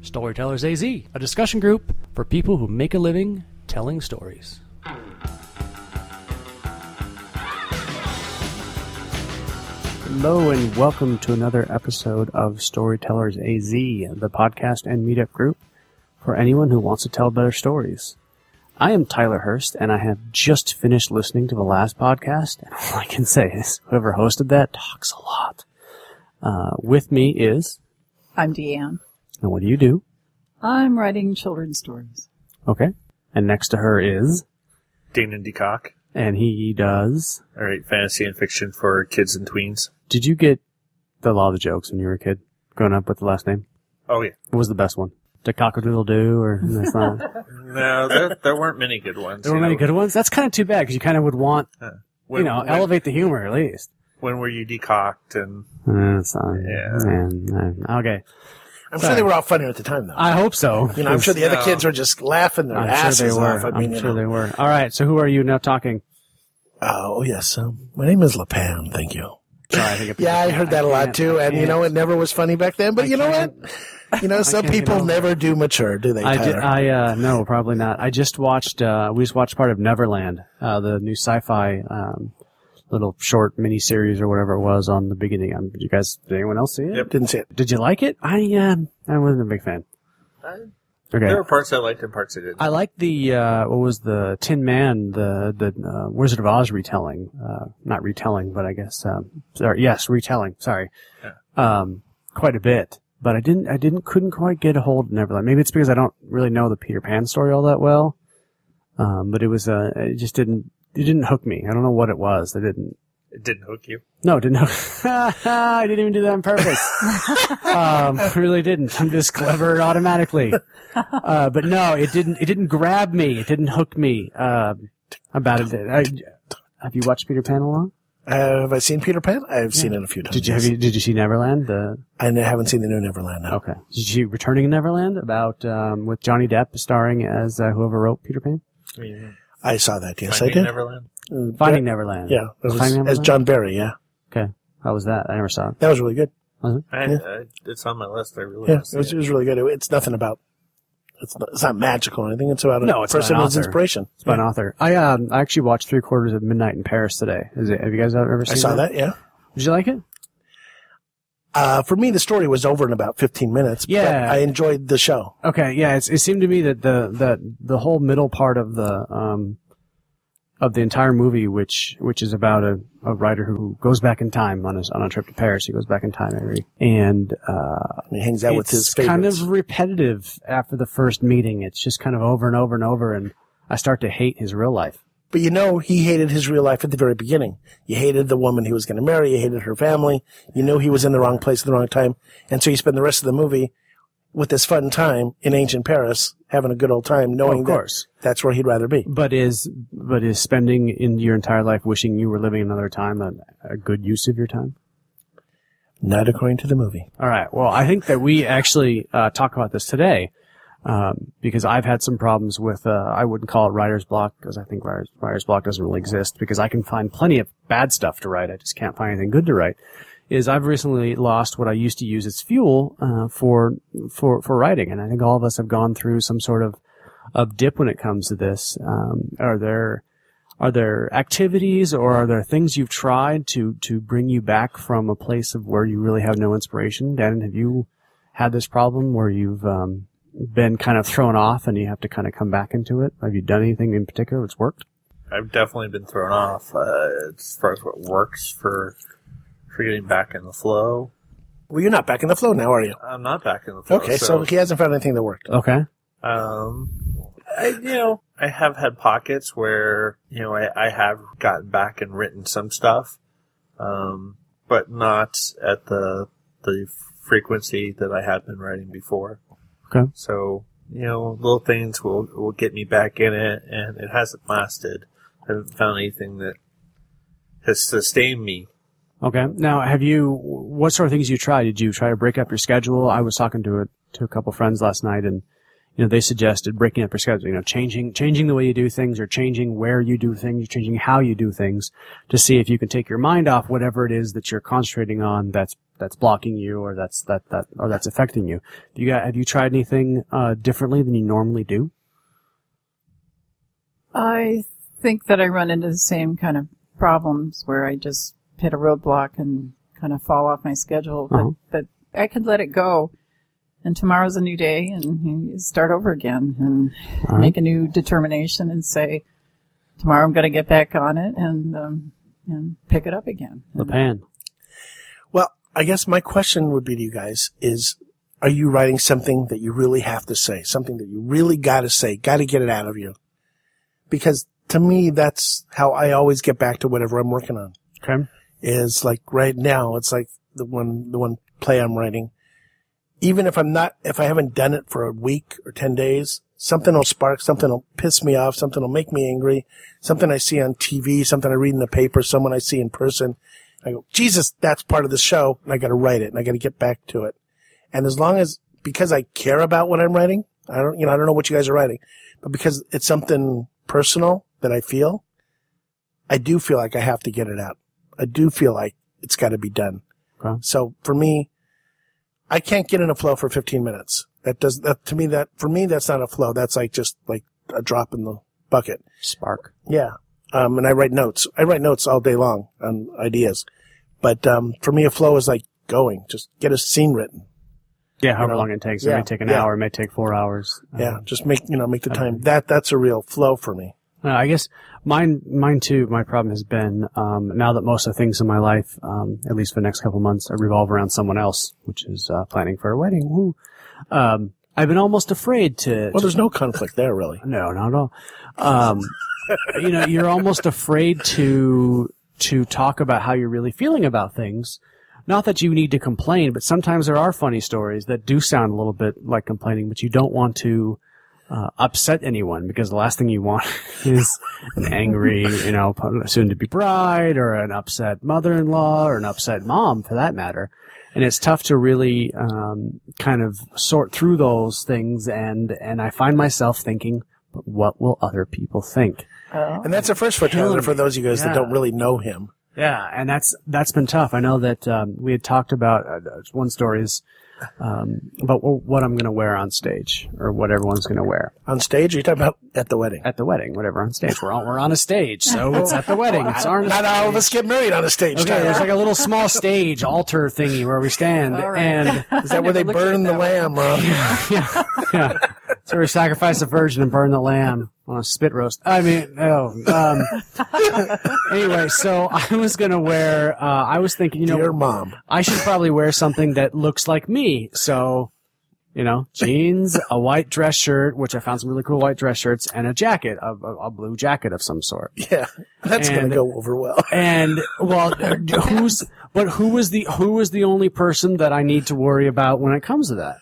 Storytellers AZ, a discussion group for people who make a living telling stories. Hello and welcome to another episode of Storytellers AZ, the podcast and meetup group for anyone who wants to tell better stories. I am Tyler Hurst, and I have just finished listening to the last podcast, and all I can say is whoever hosted that talks a lot. Uh, with me is, I'm Deanne. And what do you do? I'm writing children's stories. Okay. And next to her is, Damon DeCock. and he does. All right, fantasy and fiction for kids and tweens. Did you get the law of the jokes when you were a kid, growing up with the last name? Oh yeah. What was the best one? The cockadoodle doo, or that's not. No, there, there weren't many good ones. there were you many know. good ones. That's kind of too bad because you kind of would want, When, you know, when, elevate the humor at least. when were you decocked and Uh, so, Yeah. man, uh, okay. I'm Sorry. sure they were all funny at the time, though. I hope so. you know, I'm sure the other kids were just laughing their I'm asses sure they were. off. I mean, I'm sure know. they were. All right. So who are you now talking? Uh, oh yes, um, my name is Lapan. Thank you. Sorry, I think Yeah, I heard that a lot too, and you know, it never was funny back then. But I you know what? You know, some people never do mature, do they? I did. I uh, no, probably not. I just watched. Uh, we just watched part of Neverland, uh, the new sci-fi um, little short mini series or whatever it was on the beginning. Um, did you guys? Did anyone else see it? Yep. Didn't see it. Did you like it? I um, I wasn't a big fan. Okay. there were parts I liked and parts I didn't. I liked the uh, what was the Tin Man, the the uh, Wizard of Oz retelling, uh, not retelling, but I guess um, sorry, yes, retelling. Sorry, Yeah. um, quite a bit. But I didn't, I didn't, couldn't quite get a hold of Neverland. Maybe it's because I don't really know the Peter Pan story all that well. Um, but it was, uh, it just didn't, it didn't hook me. I don't know what it was. I didn't. it didn't hook you. No, it didn't. Hook. I didn't even do that on purpose. um, really didn't. I'm just clever automatically. Uh, but no, it didn't. It didn't grab me. It didn't hook me. Uh, about it. I, have you watched Peter Pan along? Uh, have I seen Peter Pan? I've seen it a few times. Did you have you, Did you see Neverland? The I haven't seen the new Neverland. No. okay. Did you see Returning to Neverland about um, with Johnny Depp starring as uh, whoever wrote Peter Pan? I mean, I saw that. Yes, Finding I did. Neverland. Uh, Finding Neverland. Yeah, it was Finding as Neverland? John Barrie. Yeah, Okay. How was that? I never saw it. that was really good. Was it? I, Yeah. I, it's on my list. I really Yeah, it was, it. it was really good. It- it's nothing about. It's not, it's not magical or anything. It's about a No, it's person an author. inspiration. It's by an author. I um I actually watched three quarters of Midnight in Paris today. Is it? Have you guys ever seen I saw that. Yeah. Did you like it? Uh, for me, the story was over in about 15 minutes. but Yeah. I enjoyed the show. Okay, yeah, it's, it seemed to me that the that the whole middle part of the um of the entire movie, which which is about a, a writer who goes back in time on his on a trip to Paris. He goes back in time every and uh, He hangs out with his favorites. kind of repetitive after the first meeting. It's just kind of over and over and over, and I start to hate his real life. But you know, he hated his real life at the very beginning. You hated the woman he was going to marry. You hated her family. You knew he was in the wrong place at the wrong time. And so you spend the rest of the movie with this fun time in ancient Paris, having a good old time, knowing of that that's where he'd rather be. But is but is spending in your entire life wishing you were living another time a, a good use of your time? Not according to the movie. All right. Well, I think that we actually uh, talk about this today um, because I've had some problems with. Uh, I wouldn't call it writer's block because I think writer's, writer's block doesn't really exist because I can find plenty of bad stuff to write. I just can't find anything good to write. Is I've recently lost what I used to use as fuel uh, for for for writing, and I think all of us have gone through some sort of of dip when it comes to this. Um, are there are there activities or are there things you've tried to to bring you back from a place of where you really have no inspiration? Dan, have you had this problem where you've um, been kind of thrown off and you have to kind of come back into it? Have you done anything in particular that's worked? I've definitely been thrown off uh, as far as what works for for getting back in the flow. Well, you're not back in the flow now, are you? I'm not back in the flow. Okay, so he hasn't found anything that worked. Okay. Um, I, you know, I have had pockets where, you know, I, I have gotten back and written some stuff, um, but not at the, the frequency that I had been writing before. Okay. So, you know, little things will, will get me back in it and it hasn't lasted. I haven't found anything that has sustained me. Okay. Now, have you? What sort of things you tried? Did you try to break up your schedule? I was talking to a to a couple friends last night, and you know they suggested breaking up your schedule. You know, changing changing the way you do things, or changing where you do things, changing how you do things, to see if you can take your mind off whatever it is that you're concentrating on. That's that's blocking you or that's that that or that's affecting you. Do you got, have you tried anything uh, differently than you normally do? I think that I run into the same kind of problems where I just hit a roadblock and kind of fall off my schedule, but, Uh-huh. but I could let it go. And tomorrow's a new day and you start over again and right. make a new determination and say, tomorrow I'm going to get back on it and, um, and pick it up again. The pan. I guess my question would be to you guys is, are you writing something that you really have to say? Something that you really gotta say, gotta get it out of you? Because to me, that's how I always get back to whatever I'm working on. Okay. Is like right now, it's like the one, the one play I'm writing. Even if I'm not, if I haven't done it for a week or 10 days, something will spark, something will piss me off, something will make me angry, something I see on TV, something I read in the paper, someone I see in person. I go, Jesus, that's part of the show, and I got to write it, and I got to get back to it. And as long as, because I care about what I'm writing, I don't, you know, I don't know what you guys are writing, but because it's something personal that I feel, I do feel like I have to get it out. I do feel like it's got to be done. Okay. So for me, I can't get in a flow for 15 minutes. That does, that to me, that, for me, that's not a flow. That's like just like a drop in the bucket. Spark. Yeah. Um, and I write notes. I write notes all day long on ideas. But, um, for me, a flow is like going. Just get a scene written. Yeah, however know, long it takes. Yeah. It may take an yeah. hour. It may take four hours. Yeah. Just make, you know, make the time. That, that's a real flow for me. Uh, I guess mine, mine too. My problem has been um, now that most of the things in my life, um, at least for the next couple months, revolve around someone else, which is uh, planning for a wedding. Woo. Um, I've been almost afraid to. Well, there's no conflict there, really. no, not at all. Um, you know, you're almost afraid to to talk about how you're really feeling about things. Not that you need to complain, but sometimes there are funny stories that do sound a little bit like complaining, but you don't want to uh, upset anyone because the last thing you want is an angry, you know, soon to be bride or an upset mother-in-law or an upset mom for that matter. And it's tough to really um, kind of sort through those things, and and I find myself thinking, but what will other people think? Oh. And that's a first for Tyler Killing for those of you guys that don't really know him. Yeah, and that's that's been tough. I know that um, we had talked about uh, one story is um, about wh- what I'm going to wear on stage or what everyone's going to wear On stage, or you talking about at the wedding? at the wedding, whatever on stage. We're on, we're on a stage, so it's at the wedding. It's our Not all of us get married on a stage, Okay, Tyler. there's like a little small stage altar thingy where we stand, All right. and Is that where they Never looked at burn the lamb, Ron? yeah, yeah. So we sacrifice a virgin and burn the lamb on a spit roast. I mean, oh. Um, anyway, so I was gonna wear. Uh, I was thinking, you know, Dear mom. I should probably wear something that looks like me. So, you know, jeans, a white dress shirt, which I found some really cool white dress shirts, and a jacket, a, a, a blue jacket of some sort. Yeah, that's gonna go over well. And well, who's but who was the who was the only person that I need to worry about when it comes to that?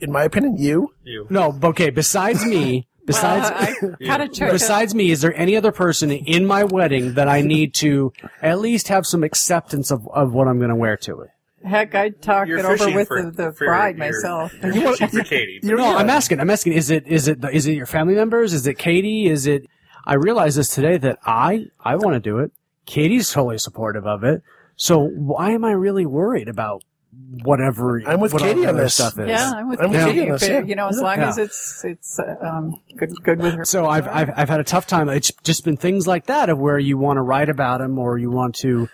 In my opinion, you. You. No, okay. Besides me, besides Well, I kind besides me, is there any other person in my wedding that I need to at least have some acceptance of, of what I'm going to wear to it? Heck, I'd talk You're it over with for, the, the for bride your- myself. You're fishing for Katie. No, I'm asking. I'm asking. Is it is it is it your family members? Is it Katie? Is it? I realized this today that I I want to do it. Katie's totally supportive of it. So why am I really worried about whatever? I'm with what Katie on this. stuff is? Yeah, I'm with I'm with Katie. you on this, but, yeah. You know, as long Yeah. as it's it's uh, um, good good with her. So I've, I've I've had a tough time. It's just been things like that of where you want to write about them or you want to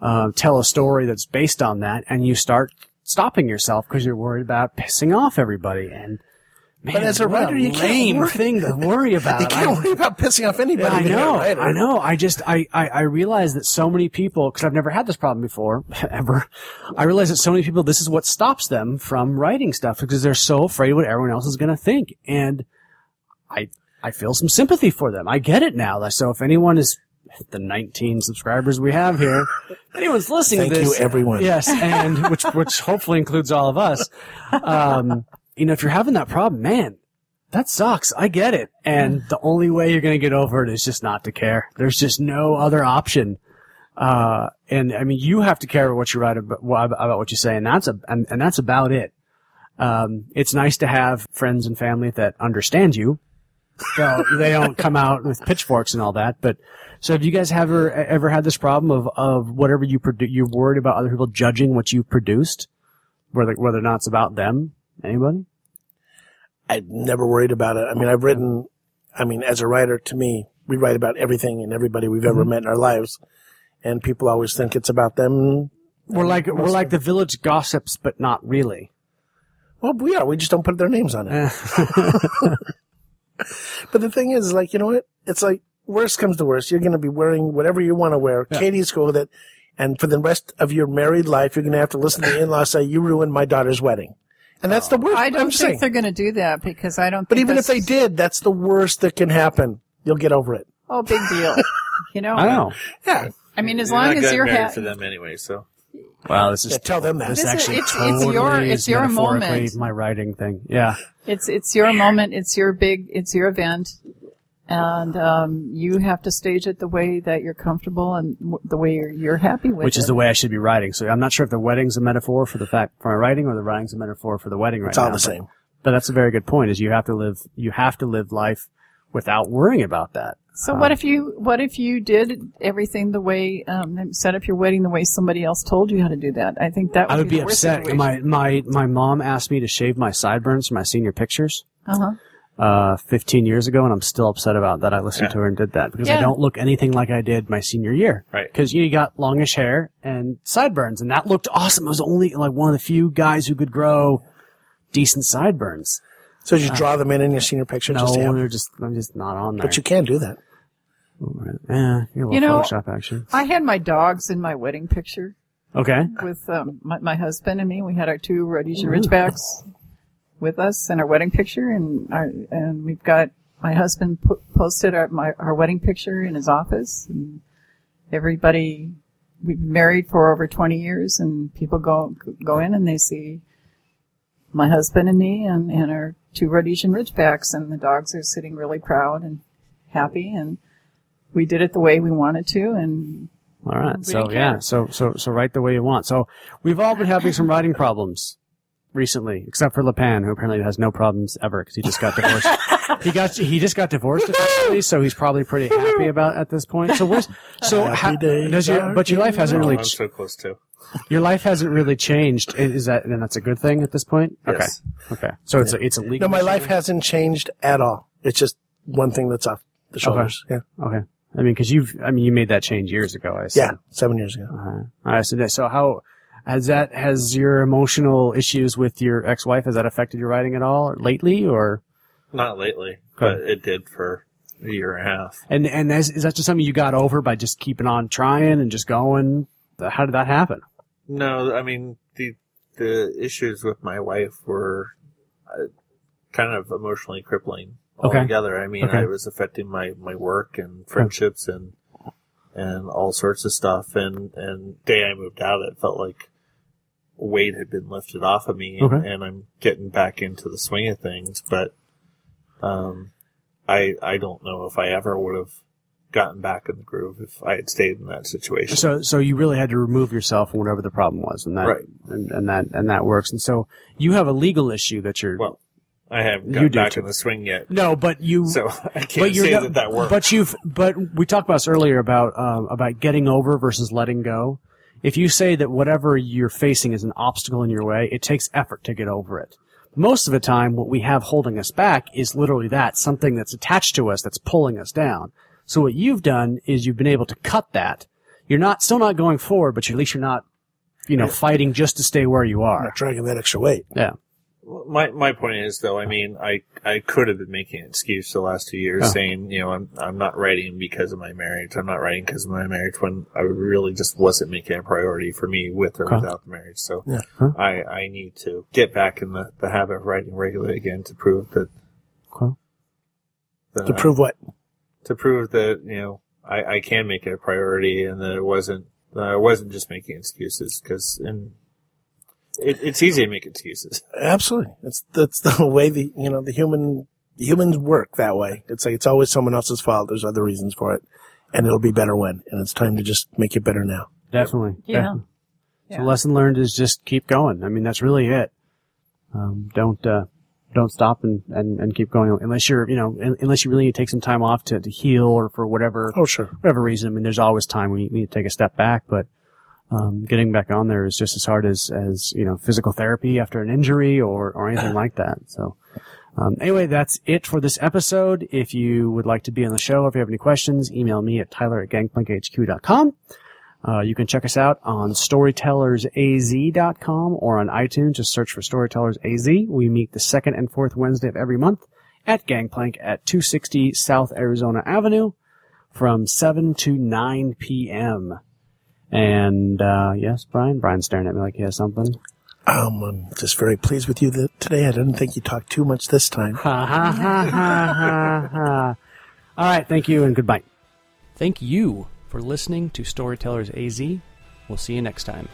uh, tell a story that's based on that, and you start stopping yourself because you're worried about pissing off everybody. And man, But as a writer, you can't worry- thing to worry about. You can't I- worry about pissing off anybody. I know. I know. I just, I, I, I realize that so many people, because I've never had this problem before, ever. I realize that so many people, this is what stops them from writing stuff because they're so afraid what everyone else is going to think. And I, I feel some sympathy for them. I get it now. So if anyone is, the 19 subscribers we have here, anyone's listening Thank to you, everyone. Yes, and which, which hopefully includes all of us. Um, you know, if you're having that problem, man, that sucks. I get it. And the only way you're going to get over it is just not to care. There's just no other option. Uh, and I mean, you have to care about what you write about, about what you say, and that's a, and, and that's about it. Um, it's nice to have friends and family that understand you, they'll- they don't come out with pitchforks and all that. But so have you guys ever ever had this problem of of whatever you produce, you're worried about other people judging what you've produced, whether whether or not it's about them? Anybody? I've never worried about it. I mean, I've written, I mean, as a writer, to me, we write about everything and everybody we've ever met in our lives. And people always think it's about them. We're like we're like the village gossips, but not really. Well, we are. We just don't put their names on it. Eh. But the thing is, like, you know what? It's like, worst comes to worst. You're going to be wearing whatever you want to wear. Katie's cool with it. And for the rest of your married life, you're going to have to listen to the in-laws say, you ruined my daughter's wedding. And that's the worst. I don't just think saying. they're going to do that because I don't. But think even if they did, that's the worst that can happen. You'll get over it. oh, big deal. you know. I know. Yeah. I mean, as You're long not as you're married happy. for them anyway, so Well, this is Yeah, tell them that. This This is- actually it's- it's totally your- is it's your moment. my writing thing. Yeah. It's it's your moment. It's your big. It's your event, and um, you have to stage it the way that you're comfortable and w- the way you're, you're happy with which it. is the way I should be writing. So I'm not sure if the wedding's a metaphor for the fact for my writing or the writing's a metaphor for the wedding right It's all now. the same. But that's a very good point. Is you have to live you have to live life without worrying about that. So what if you what if you did everything the way um, set up your wedding the way somebody else told you how to do that? I think that would I would be, be the upset. situation. My my my mom asked me to shave my sideburns for my senior pictures. uh-huh. Uh, 15 years ago, and I'm still upset about that. I listened Yeah. to her and did that because I don't look anything like I did my senior year. Right. Because you got longish hair and sideburns, and that looked awesome. I was only like one of the few guys who could grow decent sideburns. So you draw them in in your senior picture. No, just to have- they're just I'm just not on there. but you can do that. yeah, you're a You know- Photoshop action. I had my dogs in my wedding picture Okay. with um, my, my husband and me. We had our two Rhodesian Ridgebacks with us in our wedding picture, and our, and we've got my husband po- posted our my our wedding picture in his office, and everybody we've been married for over twenty years, and people go go in and they see my husband and me and, and our two Rhodesian Ridgebacks, and the dogs are sitting really proud and happy, and we did it the way we wanted to, and All right. So yeah. So so so write the way you want. So we've all been having some writing problems recently, except for Lepan, who apparently has no problems ever because he just got divorced. he got he just got divorced officially, so he's probably pretty happy about at this point. So where's so Happy ha- days does your but your life hasn't really I'm ch- so close to. your life hasn't really changed. I- Is that then that's a good thing at this point? Yes. Okay. Okay. So it's a it's a legal. No, my issue? life hasn't changed at all. It's just one thing that's off the shoulders. Yeah. Okay. I mean, because you've I mean you made that change years ago. I assume. Yeah. Seven years ago. Uh-huh. All right. So, that- so how has that has your emotional issues with your ex-wife has that affected your writing at all lately, or Not lately, but it did for a year and a half. and and is, is that just something you got over by just keeping on trying and just going? How did that happen? No, I mean the the issues with my wife were uh, kind of emotionally crippling Okay. altogether. I mean, Okay. it was affecting my my work and friendships and and all sorts of stuff. And and day I moved out, it felt like weight had been lifted off of me, and, Okay. and I'm getting back into the swing of things. But um, I I don't know if I ever would have gotten back in the groove if I had stayed in that situation. So so you really had to remove yourself from whatever the problem was, and that Right. and, and that and that works. And so you have a legal issue that you're Well, I haven't gotten back too. in the swing yet, no, but you so I can't say not- that that worked. But you've but we talked about this earlier about um, about getting over versus letting go. If you say that whatever you're facing is an obstacle in your way, it takes effort to get over it. Most of the time, what we have holding us back is literally that something that's attached to us that's pulling us down. So what you've done is you've been able to cut that. You're not still not going forward, but at least you're not, you know, fighting just to stay where you are. Not dragging that extra weight. Yeah. My my point is though, I mean, I I could have been making an excuse the last two years, Oh. saying you know I'm I'm not writing because of my marriage. I'm not writing because of my marriage when I really just wasn't making a priority for me with or Okay. without the marriage. So Yeah. Huh. I I need to get back in the, the habit of writing regularly again to prove that. Okay. that To prove what? to prove that you know I, I can make it a priority and that it wasn't that I wasn't just making excuses because and it, it's easy to make excuses. Absolutely. That's that's the way the you know the human the humans work that way. It's like it's always someone else's fault. There's other reasons for it, and it'll be better when. And it's time to just make it better now. Definitely. Yeah. Definitely. So lesson learned is just keep going. I mean, that's really it. Um, don't, uh, don't stop and, and, and keep going unless you're, you know, unless you really need to take some time off to, to heal or for whatever, Oh, sure. whatever reason. I mean, there's always time when you need to take a step back, but, um, getting back on there is just as hard as, as, you know, physical therapy after an injury or, or anything like that. So, um, anyway, that's it for this episode. If you would like to be on the show, if you have any questions, email me at tyler at gangplankhq.com. Uh, you can check us out on storytellersaz.com or on iTunes. Just search for Storytellers AZ. We meet the second and fourth Wednesday of every month at Gangplank at 260 South Arizona Avenue from 7 to 9 p.m. And, uh, yes, Brian? Brian's staring at me like he has something. Um, I'm just very pleased with you that today. I didn't think you talked too much this time. Ha ha ha ha ha ha. All right. Thank you and goodbye. Thank you for listening to Storytellers AZ. We'll see you next time.